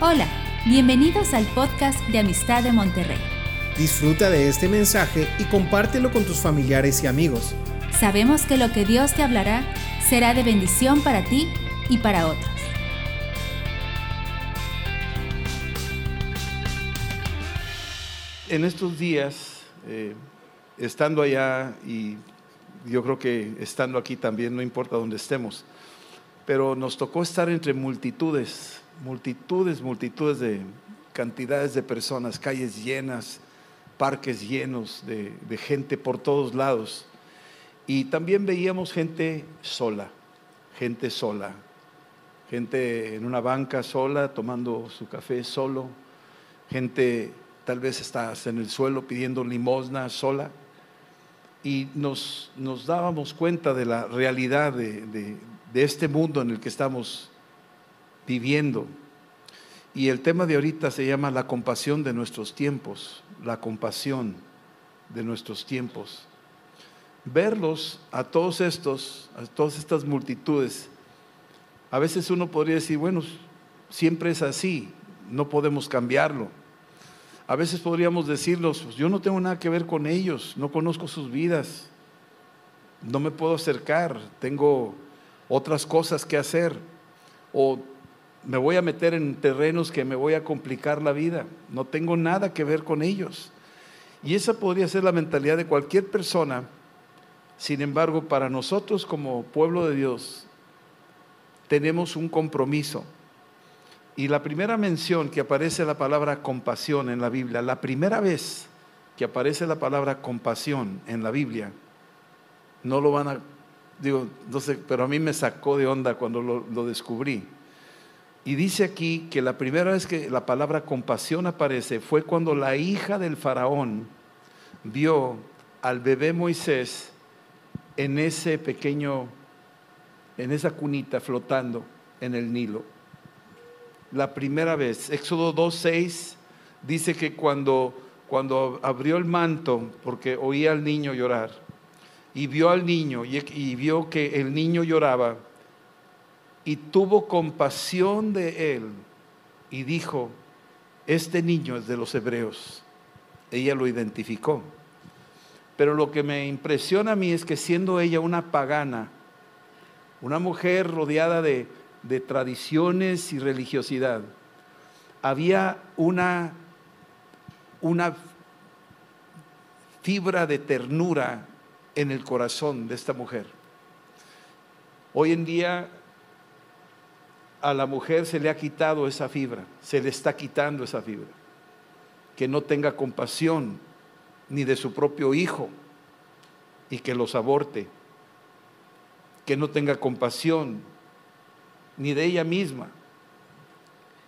Hola, bienvenidos al podcast de Amistad de Monterrey. Disfruta de este mensaje y compártelo con tus familiares y amigos. Sabemos que lo que Dios te hablará será de bendición para ti y para otros. En estos días, eh, estando allá y yo creo que estando aquí también, no importa dónde estemos, pero nos tocó estar entre multitudes, multitudes, multitudes de cantidades de personas, calles llenas, parques llenos de, gente por todos lados. Y también veíamos gente sola, gente sola, gente en una banca sola, tomando su café solo, gente tal vez está en el suelo pidiendo limosna sola. Y nos, nos dábamos cuenta de la realidad de, de, de este mundo en el que estamos viviendo. Y el tema de ahorita se llama la compasión de nuestros tiempos, la compasión de nuestros tiempos. Verlos a todos estos, a todas estas multitudes, a veces uno podría decir, bueno, siempre es así, no podemos cambiarlo. A veces podríamos decirlos, pues yo no tengo nada que ver con ellos, no conozco sus vidas, no me puedo acercar, tengo otras cosas que hacer, o me voy a meter en terrenos que me voy a complicar la vida, no tengo nada que ver con ellos. Y esa podría ser la mentalidad de cualquier persona, sin embargo, para nosotros como pueblo de Dios, tenemos un compromiso. Y la primera mención que aparece la palabra compasión en la Biblia, la primera vez que aparece la palabra compasión en la Biblia, no lo van a, digo, no sé, pero a mí me sacó de onda cuando lo, lo descubrí. Y dice aquí que la primera vez que la palabra compasión aparece fue cuando la hija del faraón vio al bebé Moisés en ese pequeño, en esa cunita flotando en el Nilo. La primera vez, Éxodo 2.6 dice que cuando, cuando abrió el manto, porque oía al niño llorar, y vio al niño y, y vio que el niño lloraba, y tuvo compasión de él y dijo, este niño es de los hebreos. Ella lo identificó. Pero lo que me impresiona a mí es que siendo ella una pagana, una mujer rodeada de, de tradiciones y religiosidad, había una, una fibra de ternura en el corazón de esta mujer. Hoy en día a la mujer se le ha quitado esa fibra, se le está quitando esa fibra. Que no tenga compasión ni de su propio hijo y que los aborte. Que no tenga compasión ni de ella misma.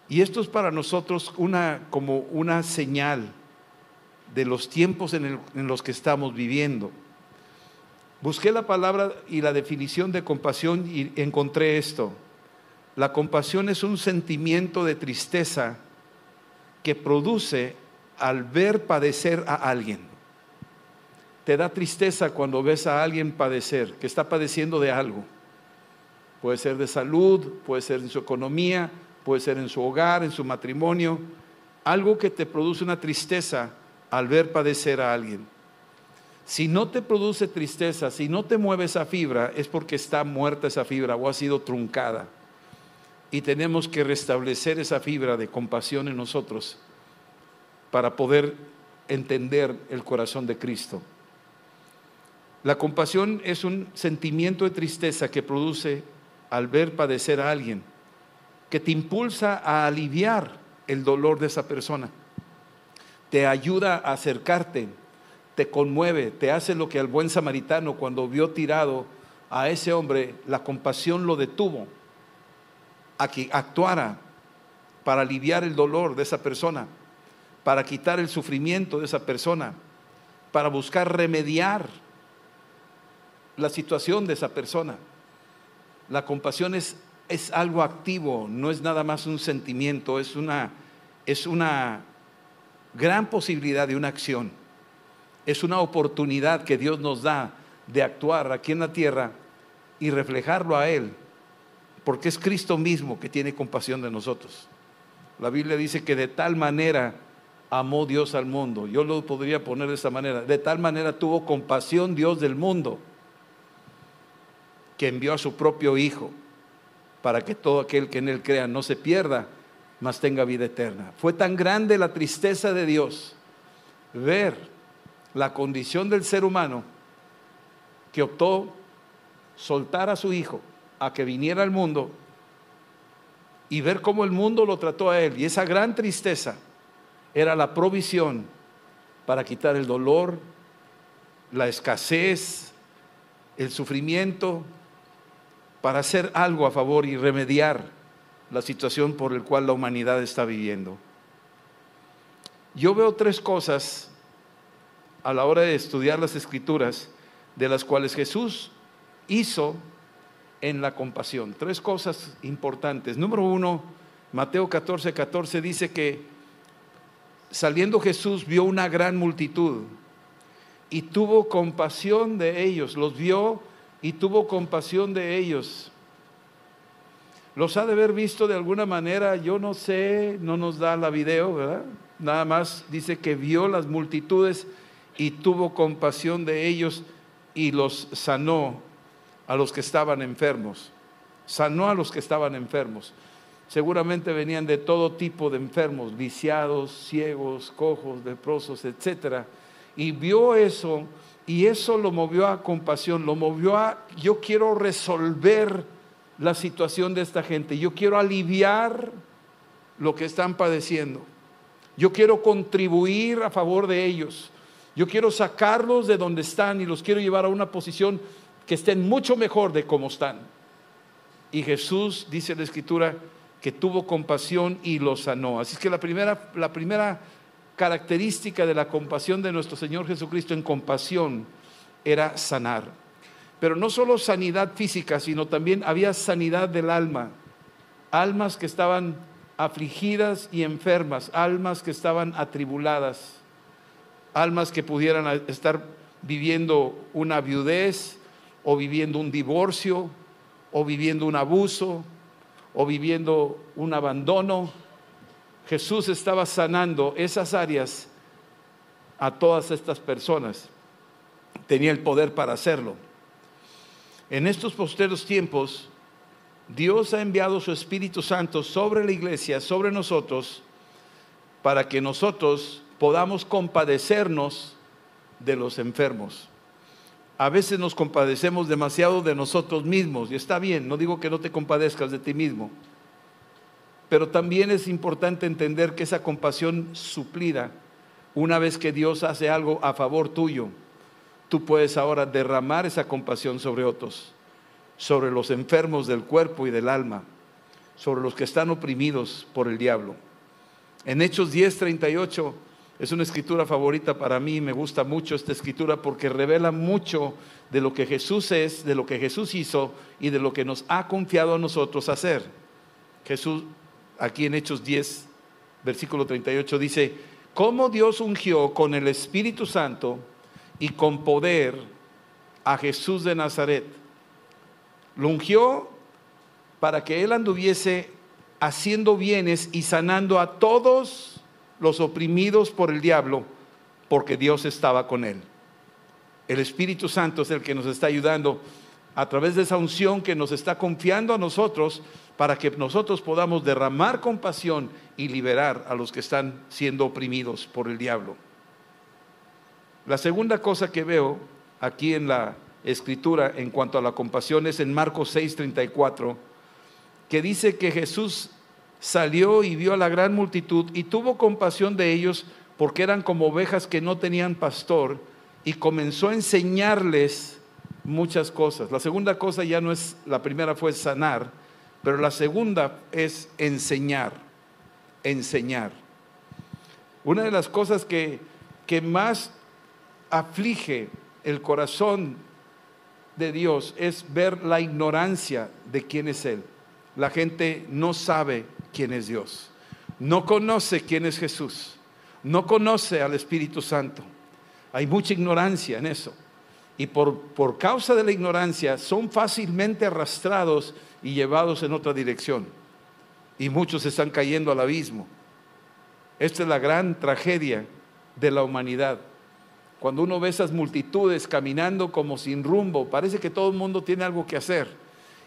Y esto es para nosotros una, como una señal de los tiempos en, en los que estamos viviendo. Busqué la palabra y la definición de compasión y encontré esto. La compasión es un sentimiento de tristeza que produce al ver padecer a alguien. Te da tristeza cuando ves a alguien padecer, que está padeciendo de algo. Puede ser de salud, puede ser en su economía, puede ser en su hogar, en su matrimonio. Algo que te produce una tristeza al ver padecer a alguien. Si no te produce tristeza, si no te mueve esa fibra, es porque está muerta esa fibra o ha sido truncada y tenemos que restablecer esa fibra de compasión en nosotros para poder entender el corazón de Cristo. La compasión es un sentimiento de tristeza que produce al ver padecer a alguien, que te impulsa a aliviar el dolor de esa persona, te ayuda a acercarte, te conmueve, te hace lo que al buen samaritano cuando vio tirado a ese hombre, la compasión lo detuvo a que actuara para aliviar el dolor de esa persona, para quitar el sufrimiento de esa persona, para buscar remediar la situación de esa persona. La compasión es, es algo activo, no es nada más un sentimiento, es una, es una gran posibilidad de una acción. Es una oportunidad que Dios nos da de actuar aquí en la tierra y reflejarlo a Él porque es Cristo mismo que tiene compasión de nosotros. La Biblia dice que de tal manera amó Dios al mundo. Yo lo podría poner de esta manera. De tal manera tuvo compasión Dios del mundo que envió a su propio Hijo para que todo aquel que en él crea no se pierda, mas tenga vida eterna. Fue tan grande la tristeza de Dios ver la condición del ser humano que optó soltar a su Hijo a que viniera al mundo y ver cómo el mundo lo trató a él. Y esa gran tristeza era la provisión para quitar el dolor, la escasez, el sufrimiento, para hacer algo a favor y remediar la situación por la cual la humanidad está viviendo. Yo veo tres cosas a la hora de estudiar las escrituras de las cuales Jesús hizo en la compasión. Tres cosas importantes. Número uno, Mateo 14, 14 dice que saliendo Jesús vio una gran multitud y tuvo compasión de ellos, los vio y tuvo compasión de ellos. Los ha de haber visto de alguna manera, yo no sé, no nos da la video, ¿verdad? Nada más dice que vio las multitudes y tuvo compasión de ellos y los sanó a los que estaban enfermos. Sanó a los que estaban enfermos. Seguramente venían de todo tipo de enfermos, viciados, ciegos, cojos, leprosos, etc. Y vio eso y eso lo movió a compasión, lo movió a, yo quiero resolver la situación de esta gente, yo quiero aliviar lo que están padeciendo, yo quiero contribuir a favor de ellos, yo quiero sacarlos de donde están y los quiero llevar a una posición que estén mucho mejor de cómo están. Y Jesús, dice la escritura, que tuvo compasión y lo sanó. Así es que la primera, la primera característica de la compasión de nuestro Señor Jesucristo en compasión era sanar. Pero no solo sanidad física, sino también había sanidad del alma. Almas que estaban afligidas y enfermas, almas que estaban atribuladas, almas que pudieran estar viviendo una viudez o viviendo un divorcio o viviendo un abuso o viviendo un abandono. Jesús estaba sanando esas áreas a todas estas personas. Tenía el poder para hacerlo. En estos posteros tiempos, Dios ha enviado su Espíritu Santo sobre la iglesia, sobre nosotros, para que nosotros podamos compadecernos de los enfermos a veces nos compadecemos demasiado de nosotros mismos, y está bien, no digo que no te compadezcas de ti mismo, pero también es importante entender que esa compasión suplida, una vez que Dios hace algo a favor tuyo, tú puedes ahora derramar esa compasión sobre otros, sobre los enfermos del cuerpo y del alma, sobre los que están oprimidos por el diablo. En Hechos 10:38 es una escritura favorita para mí, me gusta mucho esta escritura porque revela mucho de lo que Jesús es, de lo que Jesús hizo y de lo que nos ha confiado a nosotros hacer. Jesús, aquí en Hechos 10, versículo 38, dice, cómo Dios ungió con el Espíritu Santo y con poder a Jesús de Nazaret. Lo ungió para que él anduviese haciendo bienes y sanando a todos los oprimidos por el diablo, porque Dios estaba con él. El Espíritu Santo es el que nos está ayudando a través de esa unción que nos está confiando a nosotros para que nosotros podamos derramar compasión y liberar a los que están siendo oprimidos por el diablo. La segunda cosa que veo aquí en la escritura en cuanto a la compasión es en Marcos 6:34, que dice que Jesús salió y vio a la gran multitud y tuvo compasión de ellos porque eran como ovejas que no tenían pastor y comenzó a enseñarles muchas cosas. La segunda cosa ya no es, la primera fue sanar, pero la segunda es enseñar, enseñar. Una de las cosas que, que más aflige el corazón de Dios es ver la ignorancia de quién es Él. La gente no sabe quién es Dios. No conoce quién es Jesús. No conoce al Espíritu Santo. Hay mucha ignorancia en eso. Y por, por causa de la ignorancia son fácilmente arrastrados y llevados en otra dirección. y muchos están cayendo al abismo. Esta es la gran tragedia de la humanidad. Cuando uno ve esas multitudes caminando como sin rumbo, parece que todo el mundo tiene algo que hacer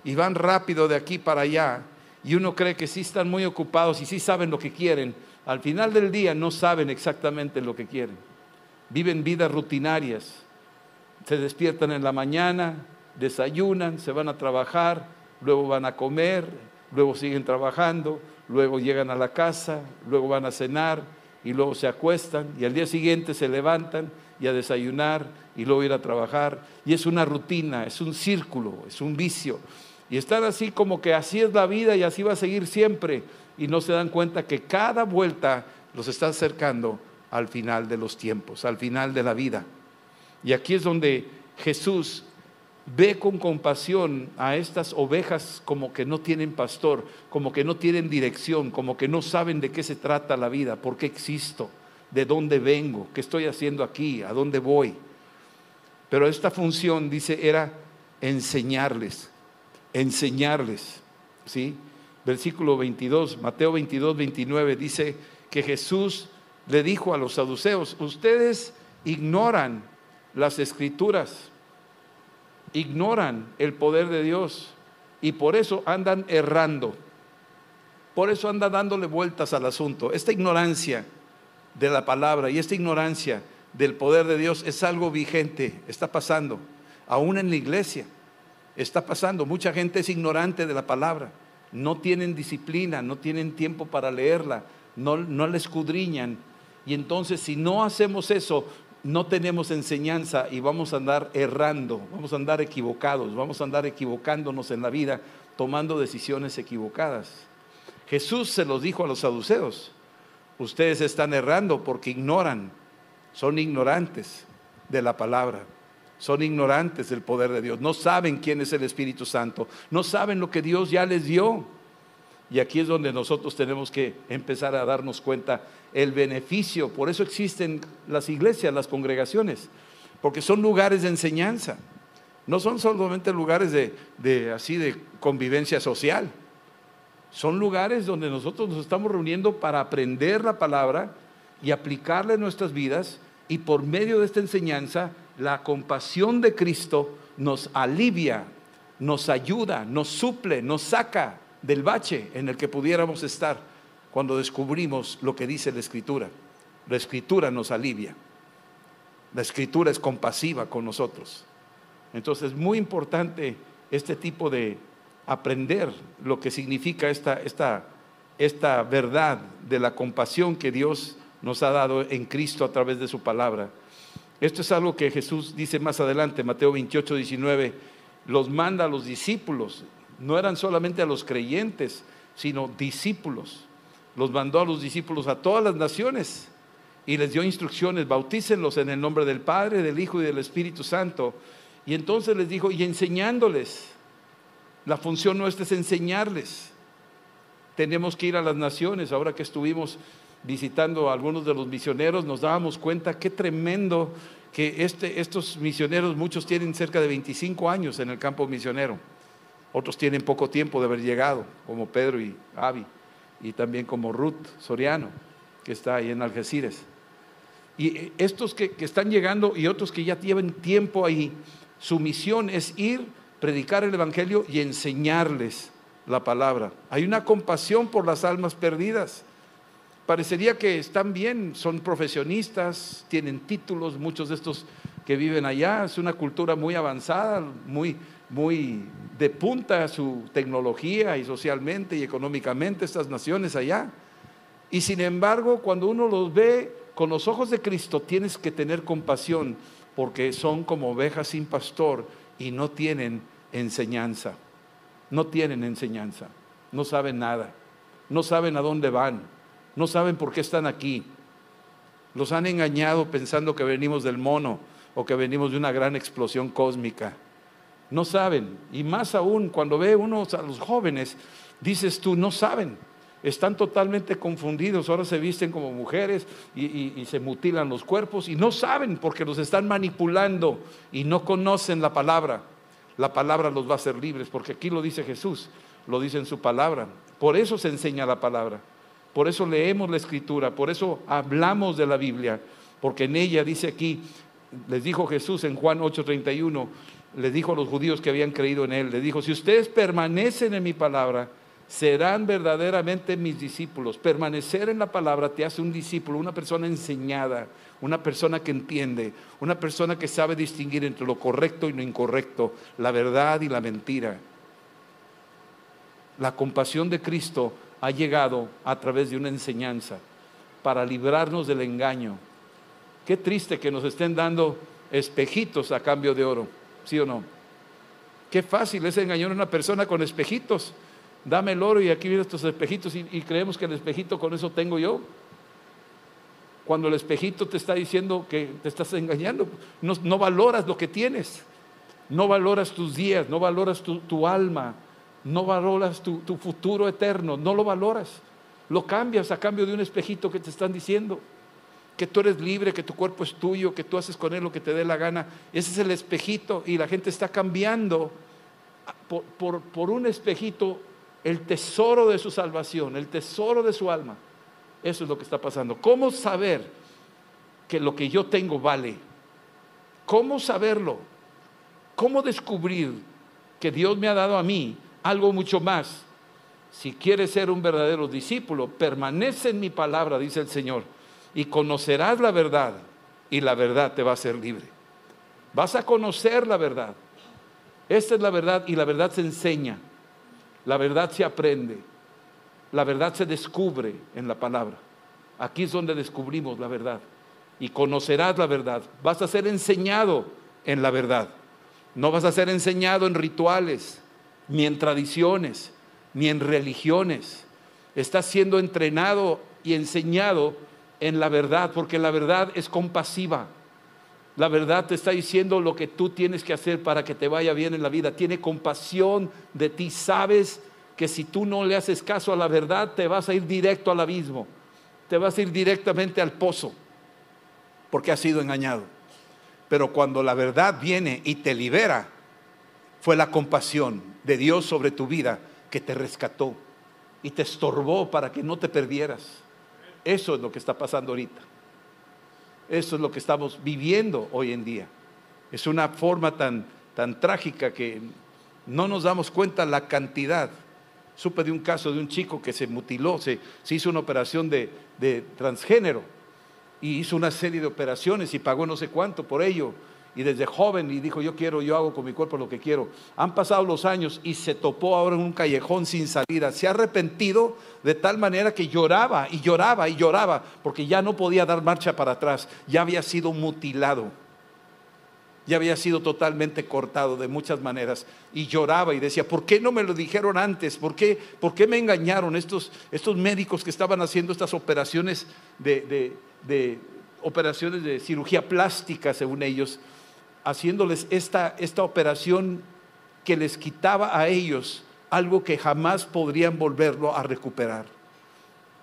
y van rápido de aquí para allá y uno cree que sí están muy ocupados y sí saben lo que quieren. Al final del día no saben exactamente lo que quieren. Viven vidas rutinarias. Se despiertan en la mañana, desayunan, se van a trabajar, luego van a comer, luego siguen trabajando, luego llegan a la casa, luego van a cenar y luego se acuestan y al día siguiente se levantan y a desayunar y luego ir a trabajar. Y es una rutina, es un círculo, es un vicio. Y están así como que así es la vida y así va a seguir siempre. Y no se dan cuenta que cada vuelta los está acercando al final de los tiempos, al final de la vida. Y aquí es donde Jesús ve con compasión a estas ovejas como que no tienen pastor, como que no tienen dirección, como que no saben de qué se trata la vida, por qué existo, de dónde vengo, qué estoy haciendo aquí, a dónde voy. Pero esta función, dice, era enseñarles, enseñarles. ¿sí? Versículo 22, Mateo 22, 29 dice que Jesús le dijo a los saduceos, ustedes ignoran las escrituras, ignoran el poder de Dios y por eso andan errando. Por eso andan dándole vueltas al asunto. Esta ignorancia de la palabra y esta ignorancia del poder de Dios es algo vigente, está pasando, aún en la iglesia está pasando. Mucha gente es ignorante de la palabra, no tienen disciplina, no tienen tiempo para leerla, no, no la escudriñan. Y entonces si no hacemos eso, no tenemos enseñanza y vamos a andar errando, vamos a andar equivocados, vamos a andar equivocándonos en la vida, tomando decisiones equivocadas. Jesús se los dijo a los saduceos, ustedes están errando porque ignoran, son ignorantes de la palabra son ignorantes del poder de Dios, no saben quién es el Espíritu Santo, no saben lo que Dios ya les dio. Y aquí es donde nosotros tenemos que empezar a darnos cuenta el beneficio. Por eso existen las iglesias, las congregaciones, porque son lugares de enseñanza. No son solamente lugares de, así de convivencia social. Son lugares donde nosotros nos estamos reuniendo para aprender la palabra y aplicarla en nuestras vidas y por medio de esta enseñanza la compasión de Cristo nos alivia, nos ayuda, nos suple, nos saca del bache en el que pudiéramos estar cuando descubrimos lo que dice la Escritura. La Escritura nos alivia. La Escritura es compasiva con nosotros. Entonces es muy importante este tipo de aprender lo que significa esta, esta, esta verdad de la compasión que Dios nos ha dado en Cristo a través de su palabra. Esto es algo que Jesús dice más adelante, Mateo 28, 19, los manda a los discípulos, no eran solamente a los creyentes, sino discípulos. Los mandó a los discípulos a todas las naciones y les dio instrucciones, bautícenlos en el nombre del Padre, del Hijo y del Espíritu Santo. Y entonces les dijo, y enseñándoles, la función nuestra es enseñarles. Tenemos que ir a las naciones, ahora que estuvimos visitando a algunos de los misioneros, nos dábamos cuenta qué tremendo que este, estos misioneros, muchos tienen cerca de 25 años en el campo misionero, otros tienen poco tiempo de haber llegado, como Pedro y Avi, y también como Ruth Soriano, que está ahí en Algeciras. Y estos que, que están llegando y otros que ya tienen tiempo ahí, su misión es ir, predicar el Evangelio y enseñarles la palabra. Hay una compasión por las almas perdidas parecería que están bien, son profesionistas, tienen títulos, muchos de estos que viven allá, es una cultura muy avanzada, muy, muy de punta su tecnología y socialmente y económicamente estas naciones allá. Y sin embargo, cuando uno los ve con los ojos de Cristo, tienes que tener compasión porque son como ovejas sin pastor y no tienen enseñanza. No tienen enseñanza, no saben nada, no saben a dónde van no saben por qué están aquí. Los han engañado pensando que venimos del mono o que venimos de una gran explosión cósmica. No saben. Y más aún, cuando ve uno a los jóvenes, dices tú, no saben. Están totalmente confundidos. Ahora se visten como mujeres y, y se mutilan los cuerpos y no saben porque los están manipulando y no conocen la palabra. La palabra los va a hacer libres porque aquí lo dice Jesús. lo dice en su palabra. Por eso se enseña la palabra. Por eso leemos la escritura, por eso hablamos de la Biblia, porque en ella dice aquí, les dijo Jesús en Juan 8:31, les dijo a los judíos que habían creído en él, les dijo, si ustedes permanecen en mi palabra, serán verdaderamente mis discípulos. Permanecer en la palabra te hace un discípulo, una persona enseñada, una persona que entiende, una persona que sabe distinguir entre lo correcto y lo incorrecto, la verdad y la mentira. La compasión de Cristo ha llegado a través de una enseñanza para librarnos del engaño. Qué triste que nos estén dando espejitos a cambio de oro, ¿sí o no? Qué fácil es engañar a una persona con espejitos dame el oro y aquí vienen estos espejitos y, creemos que el espejito con eso tengo yo. Cuando el espejito te está diciendo que te estás engañando, no, valoras lo que tienes, no valoras tus días, no valoras tu, alma, no valoras tu, tu futuro eterno, no lo valoras. Lo cambias a cambio de un espejito que te están diciendo que tú eres libre, que tu cuerpo es tuyo, que tú haces con él lo que te dé la gana. Ese es el espejito y la gente está cambiando por, un espejito el tesoro de su salvación, el tesoro de su alma. Eso es lo que está pasando. ¿Cómo saber que lo que yo tengo vale? ¿Cómo saberlo? ¿Cómo descubrir que Dios me ha dado a mí algo mucho más? Si quieres ser un verdadero discípulo, permanece en mi palabra, dice el Señor, y conocerás la verdad, y la verdad te va a hacer libre. Vas a conocer la verdad. Esta es la verdad, y la verdad se enseña. La verdad se aprende, la verdad se descubre en la palabra. Aquí es donde descubrimos la verdad. Y conocerás la verdad. Vas a ser enseñado en la verdad. No vas a ser enseñado en rituales, ni en tradiciones, ni en religiones. Estás siendo entrenado y enseñado en la verdad, porque la verdad es compasiva. La verdad te está diciendo lo que tú tienes que hacer para que te vaya bien en la vida. Tiene compasión de ti. Sabes que si tú no le haces caso a la verdad, te vas a ir directo al abismo. Te vas a ir directamente al pozo. Porque has sido engañado. Pero cuando la verdad viene y te libera, fue la compasión de Dios sobre tu vida que te rescató y te estorbó para que no te perdieras. Eso es lo que está pasando ahorita. Eso es lo que estamos viviendo hoy en día. Es una forma tan, tan trágica que no nos damos cuenta la cantidad. Supe de un caso de un chico que se mutiló, se, hizo una operación de, de transgénero y hizo una serie de operaciones y pagó no sé cuánto por ello y desde joven y dijo, yo quiero, yo hago con mi cuerpo lo que quiero. Han pasado los años y se topó ahora en un callejón sin salida. Se ha arrepentido de tal manera que lloraba y lloraba y lloraba porque ya no podía dar marcha para atrás. Ya había sido mutilado. Ya había sido totalmente cortado de muchas maneras. Y lloraba y decía, ¿por qué no me lo dijeron antes? ¿Por qué, por qué me engañaron estos, estos médicos que estaban haciendo estas operaciones de, de operaciones de cirugía plástica, según ellos? Haciéndoles esta, esta operación que les quitaba a ellos algo que jamás podrían volverlo a recuperar.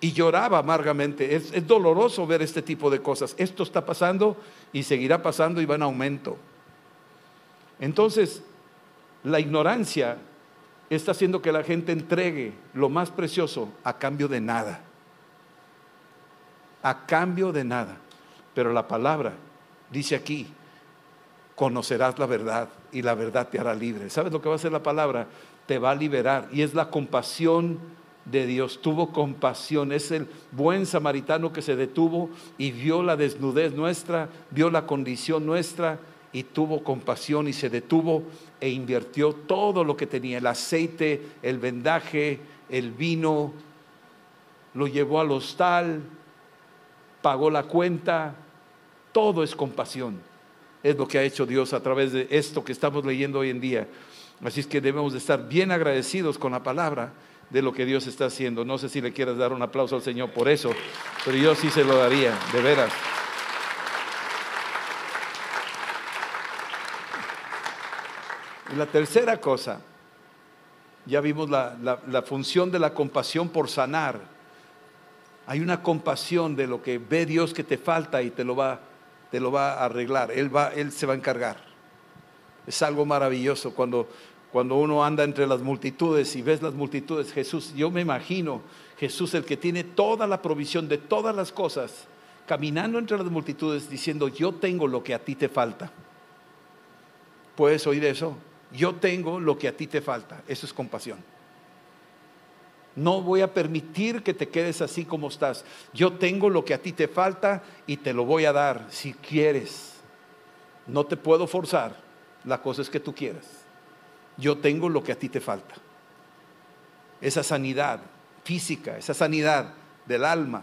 Y lloraba amargamente. Es, es, doloroso ver este tipo de cosas. Esto está pasando y seguirá pasando y va en aumento. Entonces, la ignorancia está haciendo que la gente entregue lo más precioso a cambio de nada. A cambio de nada. Pero la palabra dice aquí, conocerás la verdad y la verdad te hará libre. ¿Sabes lo que va a hacer la palabra? Te va a liberar y es la compasión de Dios. Tuvo compasión, es el buen samaritano que se detuvo y vio la desnudez nuestra, vio la condición nuestra y tuvo compasión y se detuvo e invirtió todo lo que tenía, el aceite, el vendaje, el vino, lo llevó al hostal, pagó la cuenta, todo es compasión es lo que ha hecho Dios a través de esto que estamos leyendo hoy en día. Así es que debemos de estar bien agradecidos con la palabra de lo que Dios está haciendo. No sé si le quieras dar un aplauso al Señor por eso, pero yo sí se lo daría, de veras. Y la tercera cosa, ya vimos la, la, función de la compasión por sanar. Hay una compasión de lo que ve Dios que te falta y te lo va te lo va a arreglar, Él, va, él se va a encargar. Es algo maravilloso cuando, cuando uno anda entre las multitudes y ves las multitudes, Jesús, yo me imagino Jesús el que tiene toda la provisión de todas las cosas, caminando entre las multitudes diciendo, yo tengo lo que a ti te falta. ¿Puedes oír eso? Yo tengo lo que a ti te falta. Eso es compasión. No voy a permitir que te quedes así como estás. Yo tengo lo que a ti te falta y te lo voy a dar si quieres. No te puedo forzar. La cosa es que tú quieras. Yo tengo lo que a ti te falta. Esa sanidad física, esa sanidad del alma.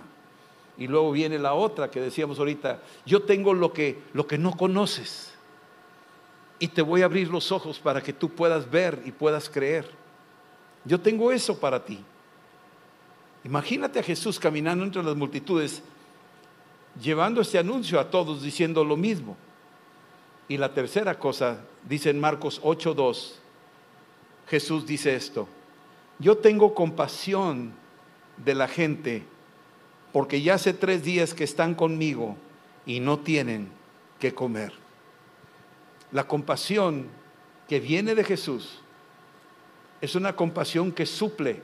Y luego viene la otra que decíamos ahorita, yo tengo lo que lo que no conoces. Y te voy a abrir los ojos para que tú puedas ver y puedas creer. Yo tengo eso para ti. Imagínate a Jesús caminando entre las multitudes, llevando este anuncio a todos diciendo lo mismo. Y la tercera cosa, dice en Marcos 8:2, Jesús dice esto, yo tengo compasión de la gente porque ya hace tres días que están conmigo y no tienen que comer. La compasión que viene de Jesús es una compasión que suple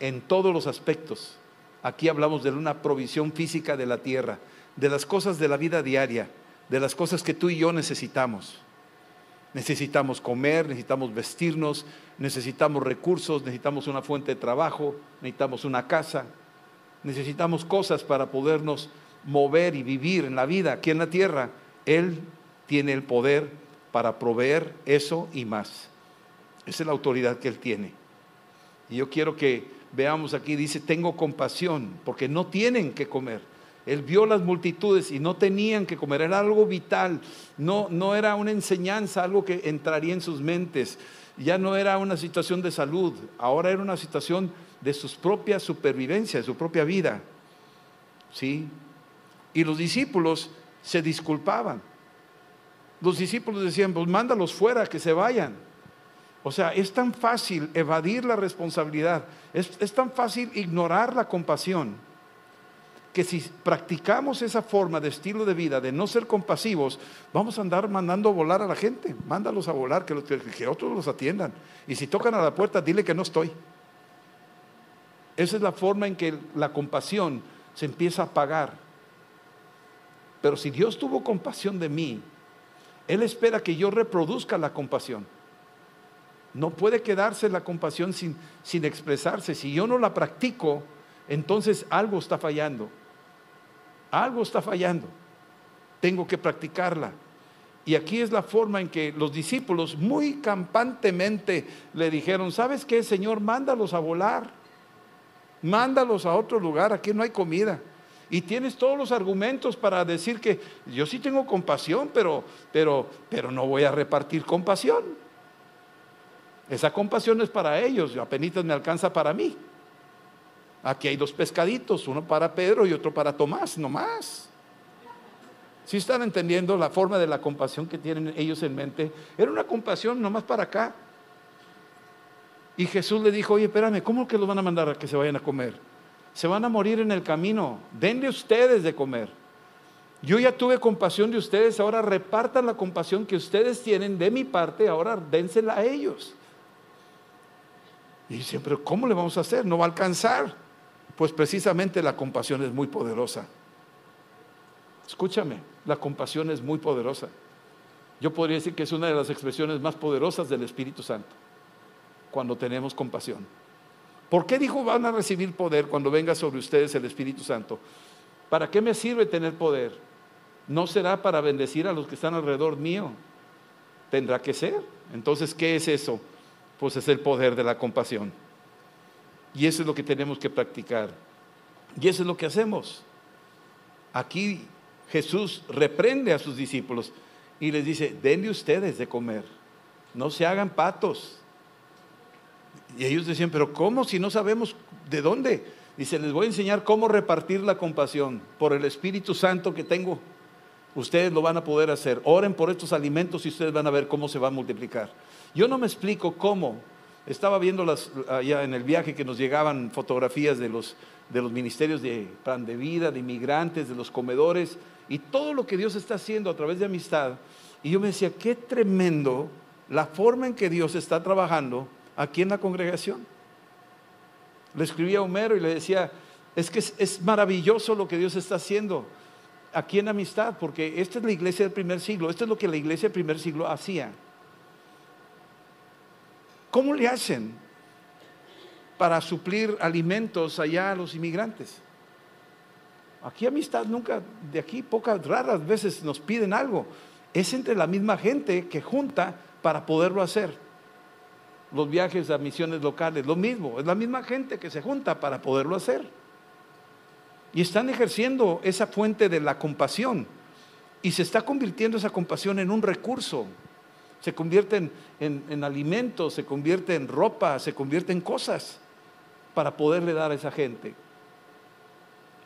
en todos los aspectos. Aquí hablamos de una provisión física de la tierra, de las cosas de la vida diaria, de las cosas que tú y yo necesitamos. Necesitamos comer, necesitamos vestirnos, necesitamos recursos, necesitamos una fuente de trabajo, necesitamos una casa, necesitamos cosas para podernos mover y vivir en la vida aquí en la tierra. Él tiene el poder para proveer eso y más. Esa es la autoridad que Él tiene. Y yo quiero que veamos aquí, dice, tengo compasión, porque no tienen que comer. Él vio las multitudes y no tenían que comer, era algo vital, no, no era una enseñanza, algo que entraría en sus mentes, ya no era una situación de salud, ahora era una situación de sus propias supervivencia, de su propia vida. ¿Sí? Y los discípulos se disculpaban. Los discípulos decían, pues mándalos fuera, que se vayan. O sea, es tan fácil evadir la responsabilidad, es, es tan fácil ignorar la compasión, que si practicamos esa forma de estilo de vida, de no ser compasivos, vamos a andar mandando a volar a la gente. Mándalos a volar, que, que otros los atiendan. Y si tocan a la puerta, dile que no estoy. Esa es la forma en que la compasión se empieza a apagar. Pero si Dios tuvo compasión de mí, Él espera que yo reproduzca la compasión. No puede quedarse la compasión sin, sin expresarse. Si yo no la practico, entonces algo está fallando. Algo está fallando. Tengo que practicarla. Y aquí es la forma en que los discípulos muy campantemente le dijeron, ¿sabes qué, Señor? Mándalos a volar. Mándalos a otro lugar, aquí no hay comida. Y tienes todos los argumentos para decir que yo sí tengo compasión, pero, pero, pero no voy a repartir compasión. Esa compasión es para ellos, apenas me alcanza para mí. Aquí hay dos pescaditos, uno para Pedro y otro para Tomás, no más. Si están entendiendo la forma de la compasión que tienen ellos en mente, era una compasión nomás para acá. Y Jesús le dijo, oye, espérame, ¿cómo que los van a mandar a que se vayan a comer? Se van a morir en el camino, denle ustedes de comer. Yo ya tuve compasión de ustedes, ahora repartan la compasión que ustedes tienen de mi parte, ahora dénsela a ellos. Y dicen, pero ¿cómo le vamos a hacer? No va a alcanzar. Pues precisamente la compasión es muy poderosa. Escúchame, la compasión es muy poderosa. Yo podría decir que es una de las expresiones más poderosas del Espíritu Santo, cuando tenemos compasión. ¿Por qué dijo van a recibir poder cuando venga sobre ustedes el Espíritu Santo? ¿Para qué me sirve tener poder? No será para bendecir a los que están alrededor mío. Tendrá que ser. Entonces, ¿qué es eso? Pues es el poder de la compasión. Y eso es lo que tenemos que practicar. Y eso es lo que hacemos. Aquí Jesús reprende a sus discípulos y les dice, denle ustedes de comer, no se hagan patos. Y ellos decían, pero ¿cómo si no sabemos de dónde? Dice, les voy a enseñar cómo repartir la compasión por el Espíritu Santo que tengo. Ustedes lo van a poder hacer. Oren por estos alimentos y ustedes van a ver cómo se va a multiplicar. Yo no me explico cómo. Estaba viendo allá en el viaje que nos llegaban fotografías de los, de los ministerios de plan de vida, de inmigrantes, de los comedores y todo lo que Dios está haciendo a través de amistad. Y yo me decía, qué tremendo la forma en que Dios está trabajando aquí en la congregación. Le escribía a Homero y le decía, es que es, maravilloso lo que Dios está haciendo aquí en amistad, porque esta es la iglesia del primer siglo, esto es lo que la iglesia del primer siglo hacía. ¿Cómo le hacen para suplir alimentos allá a los inmigrantes? Aquí amistad nunca, de aquí pocas raras veces nos piden algo. Es entre la misma gente que junta para poderlo hacer. Los viajes a misiones locales, lo mismo, es la misma gente que se junta para poderlo hacer. Y están ejerciendo esa fuente de la compasión. Y se está convirtiendo esa compasión en un recurso. Se convierte en, en alimentos, se convierte en ropa, se convierte en cosas para poderle dar a esa gente.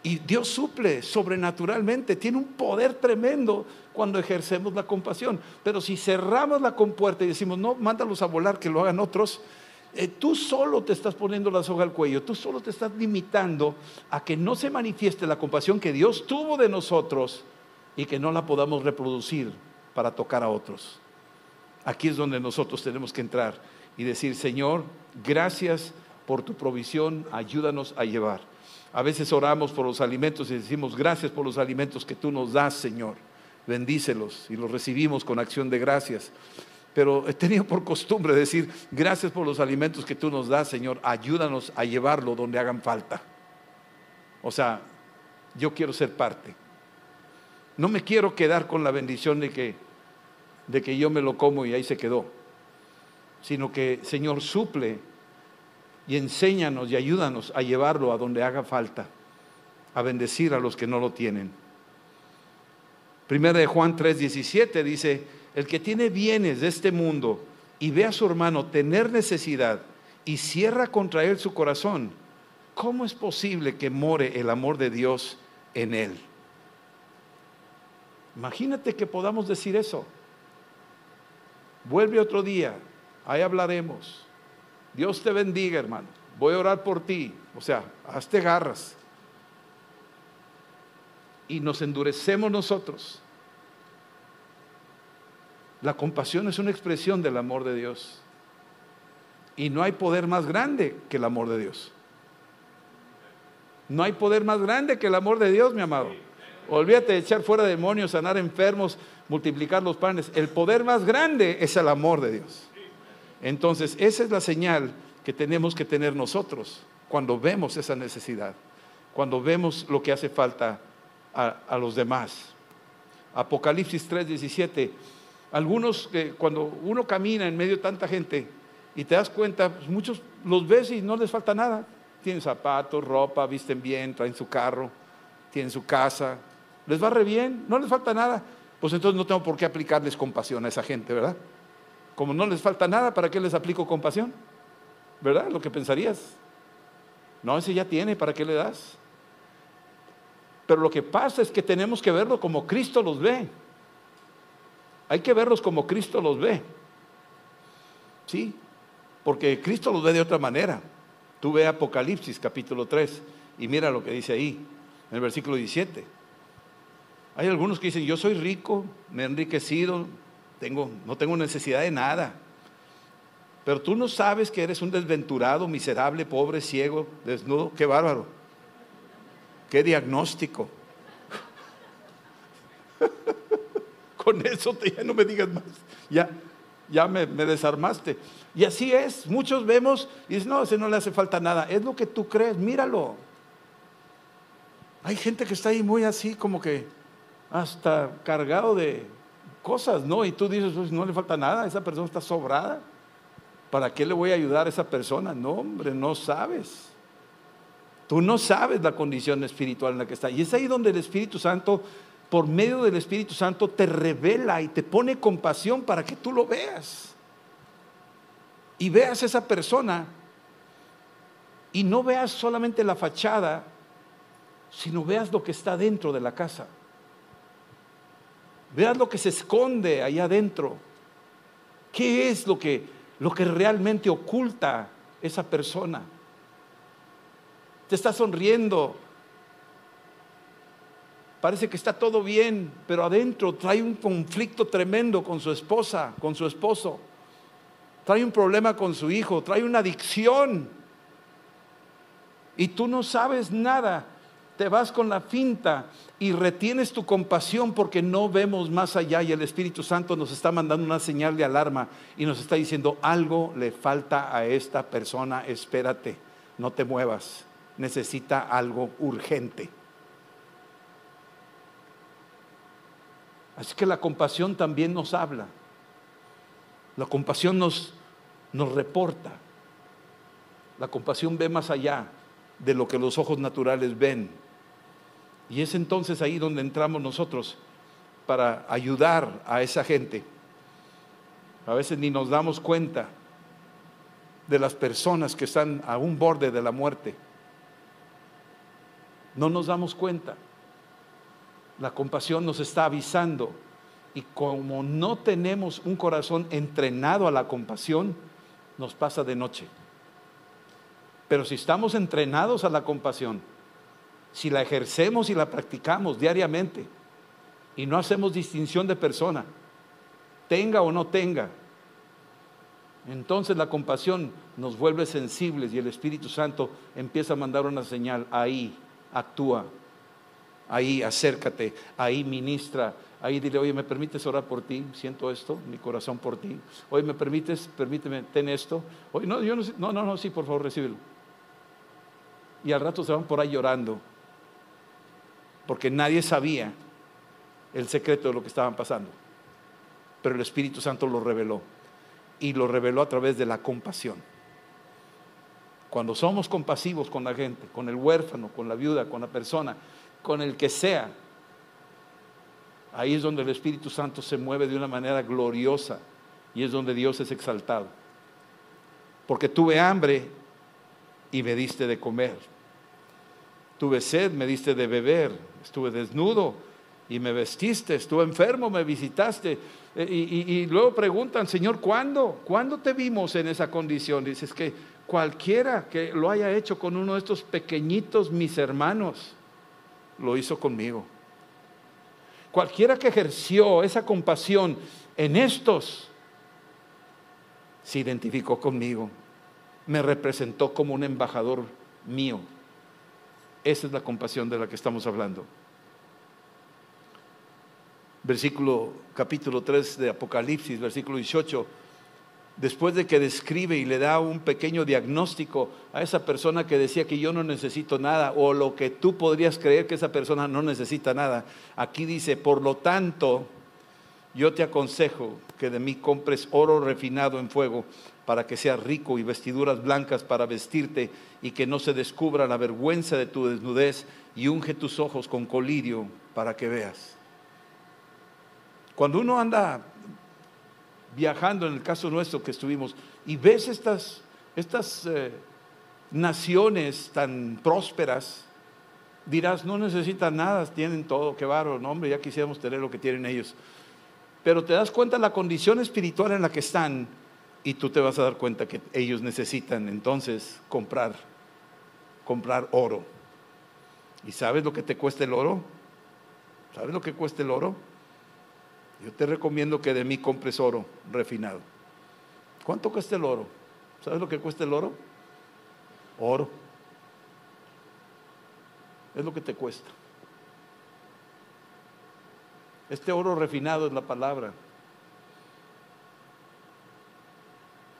Y Dios suple sobrenaturalmente, tiene un poder tremendo cuando ejercemos la compasión. Pero si cerramos la compuerta y decimos, no, mándalos a volar, que lo hagan otros, eh, tú solo te estás poniendo la soga al cuello, tú solo te estás limitando a que no se manifieste la compasión que Dios tuvo de nosotros y que no la podamos reproducir para tocar a otros. Aquí es donde nosotros tenemos que entrar y decir, Señor, gracias por tu provisión, ayúdanos a llevar. A veces oramos por los alimentos y decimos, gracias por los alimentos que tú nos das, Señor. Bendícelos y los recibimos con acción de gracias. Pero he tenido por costumbre decir, gracias por los alimentos que tú nos das, Señor. Ayúdanos a llevarlo donde hagan falta. O sea, yo quiero ser parte. No me quiero quedar con la bendición de que, de que yo me lo como y ahí se quedó. Sino que, Señor, suple y enséñanos y ayúdanos a llevarlo a donde haga falta, a bendecir a los que no lo tienen. Primera de Juan 3:17 dice, el que tiene bienes de este mundo y ve a su hermano tener necesidad y cierra contra él su corazón, ¿cómo es posible que more el amor de Dios en él? Imagínate que podamos decir eso. Vuelve otro día, ahí hablaremos. Dios te bendiga, hermano. Voy a orar por ti. O sea, hazte garras. Y nos endurecemos nosotros. La compasión es una expresión del amor de Dios. Y no hay poder más grande que el amor de Dios. No hay poder más grande que el amor de Dios, mi amado. Olvídate de echar fuera demonios, sanar enfermos, multiplicar los panes. El poder más grande es el amor de Dios. Entonces, esa es la señal que tenemos que tener nosotros cuando vemos esa necesidad, cuando vemos lo que hace falta a, los demás. Apocalipsis 3:17. Algunos, cuando uno camina en medio de tanta gente y te das cuenta, pues, muchos los ves y no les falta nada. Tienen zapatos, ropa, visten bien, traen su carro, tienen su casa, les va re bien, no les falta nada. Pues entonces no tengo por qué aplicarles compasión a esa gente, ¿verdad? Como no les falta nada, ¿para qué les aplico compasión? ¿Verdad? Lo que pensarías. No, ese ya tiene, ¿para qué le das? Pero lo que pasa es que tenemos que verlo como Cristo los ve. Hay que verlos como Cristo los ve. ¿Sí? Porque Cristo los ve de otra manera. Tú ve Apocalipsis capítulo 3 y mira lo que dice ahí, en el versículo 17. Hay algunos que dicen, yo soy rico, me he enriquecido, no tengo necesidad de nada. Pero tú no sabes que eres un desventurado, miserable, pobre, ciego, desnudo. Qué bárbaro. Qué diagnóstico. Con eso ya no me digas más. Ya, ya me, desarmaste. Y así es. Muchos vemos y dicen, no, ese no le hace falta nada. Es lo que tú crees, míralo. Hay gente que está ahí muy así, como que hasta cargado de cosas, ¿no? Y tú dices, no le falta nada, esa persona está sobrada. ¿Para qué le voy a ayudar a esa persona? No, hombre, no sabes. Tú no sabes la condición espiritual en la que está. Y es ahí donde el Espíritu Santo, por medio del Espíritu Santo, te revela y te pone compasión para que tú lo veas. Y veas a esa persona y no veas solamente la fachada, sino veas lo que está dentro de la casa. Veas lo que se esconde ahí adentro. ¿Qué es lo que, lo que realmente oculta esa persona? Te está sonriendo. Parece que está todo bien, pero adentro trae un conflicto tremendo con su esposa, con su esposo. trae un problema con su hijo, trae una adicción. Y tú no sabes nada, te vas con la finta y retienes tu compasión porque no vemos más allá y el Espíritu Santo nos está mandando una señal de alarma y nos está diciendo algo le falta a esta persona, espérate, no te muevas, necesita algo urgente. Así que la compasión también nos habla. La compasión nos, nos reporta. La compasión ve más allá de lo que los ojos naturales ven. Y es entonces ahí donde entramos nosotros para ayudar a esa gente. A veces ni nos damos cuenta de las personas que están a un borde de la muerte. No nos damos cuenta. La compasión nos está avisando y como no tenemos un corazón entrenado a la compasión, nos pasa de noche. Pero si estamos entrenados a la compasión, si la ejercemos y la practicamos diariamente y no hacemos distinción de persona, tenga o no tenga, entonces la compasión nos vuelve sensibles y el Espíritu Santo empieza a mandar una señal, ahí actúa, ahí acércate, ahí ministra, ahí dile, oye, ¿me permites orar por ti? Siento esto, mi corazón por ti. Oye, ¿me permites? Permíteme, ten esto. Oye, no, yo no, no, no, sí, por favor, recíbelo. Y al rato se van por ahí llorando, porque nadie sabía el secreto de lo que estaban pasando. Pero el Espíritu Santo lo reveló y lo reveló a través de la compasión. Cuando somos compasivos con la gente, con el huérfano, con la viuda, con la persona, con el que sea, ahí es donde el Espíritu Santo se mueve de una manera gloriosa y es donde Dios es exaltado. Porque tuve hambre y me diste de comer. Tuve sed, me diste de beber. Estuve desnudo y me vestiste. Estuve enfermo, me visitaste. Eh, y, y luego preguntan, Señor, ¿cuándo? ¿Cuándo te vimos en esa condición? Dices que cualquiera que lo haya hecho con uno de estos pequeñitos mis hermanos, lo hizo conmigo. Cualquiera que ejerció esa compasión en estos, se identificó conmigo, me representó como un embajador mío. Esa es la compasión de la que estamos hablando. Versículo capítulo 3 de Apocalipsis, versículo 18 después de que describe y le da un pequeño diagnóstico a esa persona que decía que yo no necesito nada o lo que tú podrías creer que esa persona no necesita nada, aquí dice, por lo tanto, yo te aconsejo que de mí compres oro refinado en fuego para que seas rico y vestiduras blancas para vestirte y que no se descubra la vergüenza de tu desnudez y unge tus ojos con colirio para que veas. Cuando uno anda viajando, en el caso nuestro que estuvimos, y ves estas, estas eh, naciones tan prósperas, dirás, no necesitan nada, tienen todo, qué bárbaro, no, hombre, ya quisiéramos tener lo que tienen ellos. Pero te das cuenta la condición espiritual en la que están y tú te vas a dar cuenta que ellos necesitan entonces comprar, comprar oro. ¿Y sabes lo que te cuesta el oro? ¿Sabes lo que cuesta el oro? Yo te recomiendo que de mí compres oro refinado. ¿Cuánto cuesta el oro? ¿Sabes lo que cuesta el oro? Oro. Es lo que te cuesta. Este oro refinado es la palabra.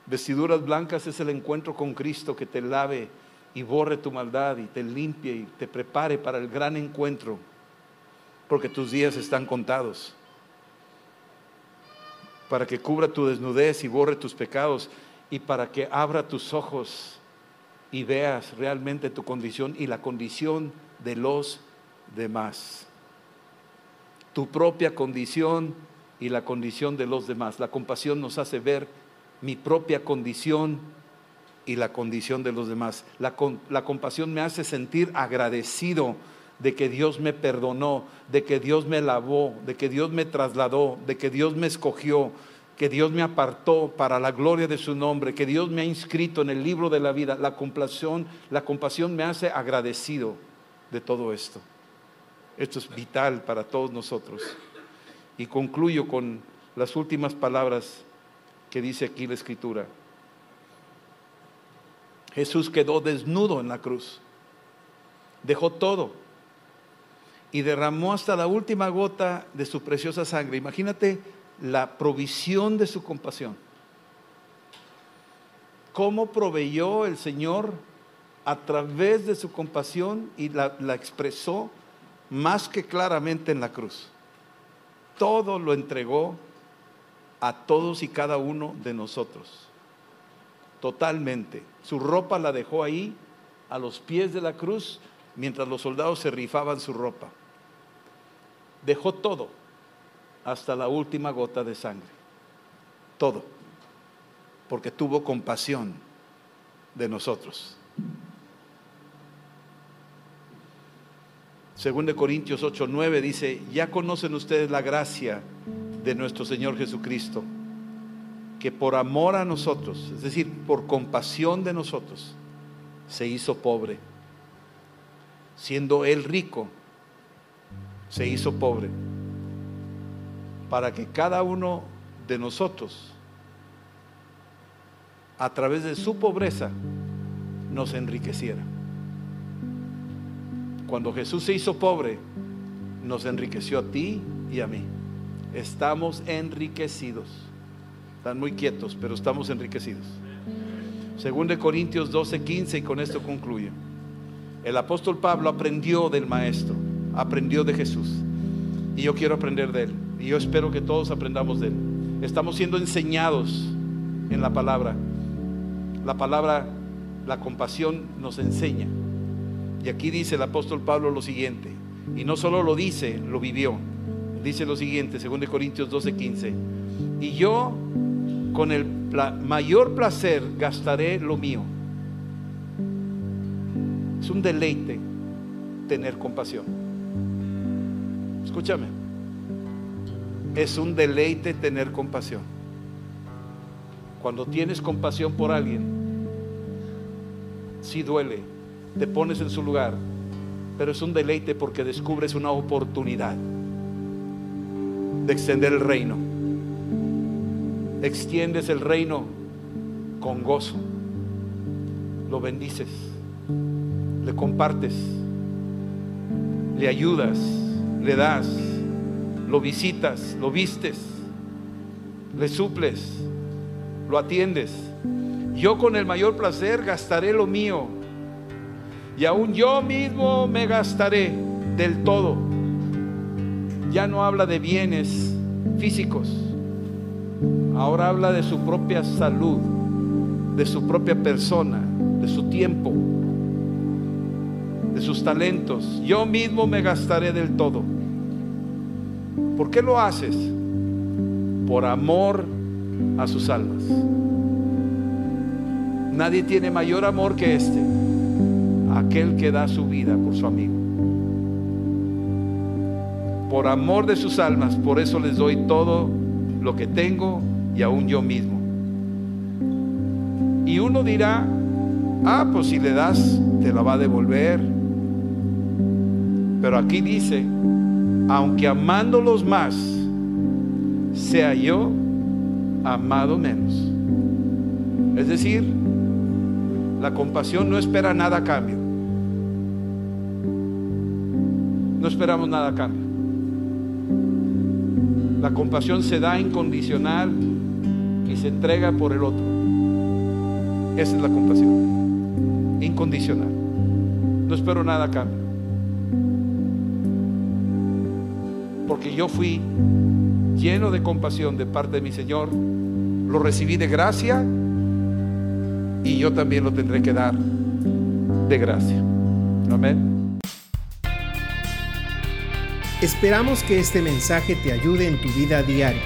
Vestiduras blancas es el encuentro con Cristo que te lave y borre tu maldad y te limpie y te prepare para el gran encuentro, porque tus días están contados para que cubra tu desnudez y borre tus pecados y para que abra tus ojos y veas realmente tu condición y la condición de los demás. Tu propia condición y la condición de los demás. La compasión nos hace ver mi propia condición y la condición de los demás. La, la compasión me hace sentir agradecido de que Dios me perdonó, de que Dios me lavó, de que Dios me trasladó, de que Dios me escogió, que Dios me apartó para la gloria de su nombre, que Dios me ha inscrito en el libro de la vida. La compasión, la compasión me hace agradecido de todo esto. Esto es vital para todos nosotros. Y concluyo con las últimas palabras que dice aquí la escritura. Jesús quedó desnudo en la cruz, dejó todo y derramó hasta la última gota de su preciosa sangre. Imagínate la provisión de su compasión. Cómo proveyó el Señor a través de su compasión y la, la expresó más que claramente en la cruz. Todo lo entregó a todos y cada uno de nosotros. Totalmente. Su ropa la dejó ahí, a los pies de la cruz, mientras los soldados se rifaban su ropa. Dejó todo, hasta la última gota de sangre. Todo. Porque tuvo compasión de nosotros. Según de Corintios 8, 9 dice, ya conocen ustedes la gracia de nuestro Señor Jesucristo, que por amor a nosotros, es decir, por compasión de nosotros, se hizo pobre. Siendo Él rico, se hizo pobre, para que cada uno de nosotros, a través de su pobreza, nos enriqueciera. Cuando Jesús se hizo pobre, nos enriqueció a ti y a mí. Estamos enriquecidos. Están muy quietos, pero estamos enriquecidos. Según de Corintios 12, 15, y con esto concluyo. El apóstol Pablo aprendió del Maestro, aprendió de Jesús. Y yo quiero aprender de Él. Y yo espero que todos aprendamos de Él. Estamos siendo enseñados en la palabra. La palabra, la compasión nos enseña. Y aquí dice el apóstol Pablo lo siguiente, y no solo lo dice, lo vivió. Dice lo siguiente, 2 Corintios 12, 15. Y yo con el mayor placer gastaré lo mío. Es un deleite tener compasión. Escúchame. Es un deleite tener compasión. Cuando tienes compasión por alguien, sí duele, te pones en su lugar, pero es un deleite porque descubres una oportunidad de extender el reino. Extiendes el reino con gozo, lo bendices, le compartes, le ayudas, le das, lo visitas, lo vistes, le suples, lo atiendes. Yo con el mayor placer gastaré lo mío. Y aún yo mismo me gastaré del todo. Ya no habla de bienes físicos, ahora habla de su propia salud, de su propia persona, de su tiempo, de sus talentos. Yo mismo me gastaré del todo. ¿Por qué lo haces? Por amor a sus almas. Nadie tiene mayor amor que este aquel que da su vida por su amigo. Por amor de sus almas, por eso les doy todo lo que tengo y aún yo mismo. Y uno dirá, ah, pues si le das, te la va a devolver. Pero aquí dice, aunque amándolos más, sea yo amado menos. Es decir, la compasión no espera nada a cambio. No esperamos nada a cambio. La compasión se da incondicional y se entrega por el otro. Esa es la compasión. Incondicional. No espero nada a cambio. Porque yo fui lleno de compasión de parte de mi Señor. Lo recibí de gracia y yo también lo tendré que dar de gracia. Amén. Esperamos que este mensaje te ayude en tu vida diaria.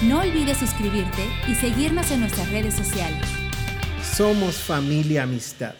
No olvides suscribirte y seguirnos en nuestras redes sociales. Somos familia amistad.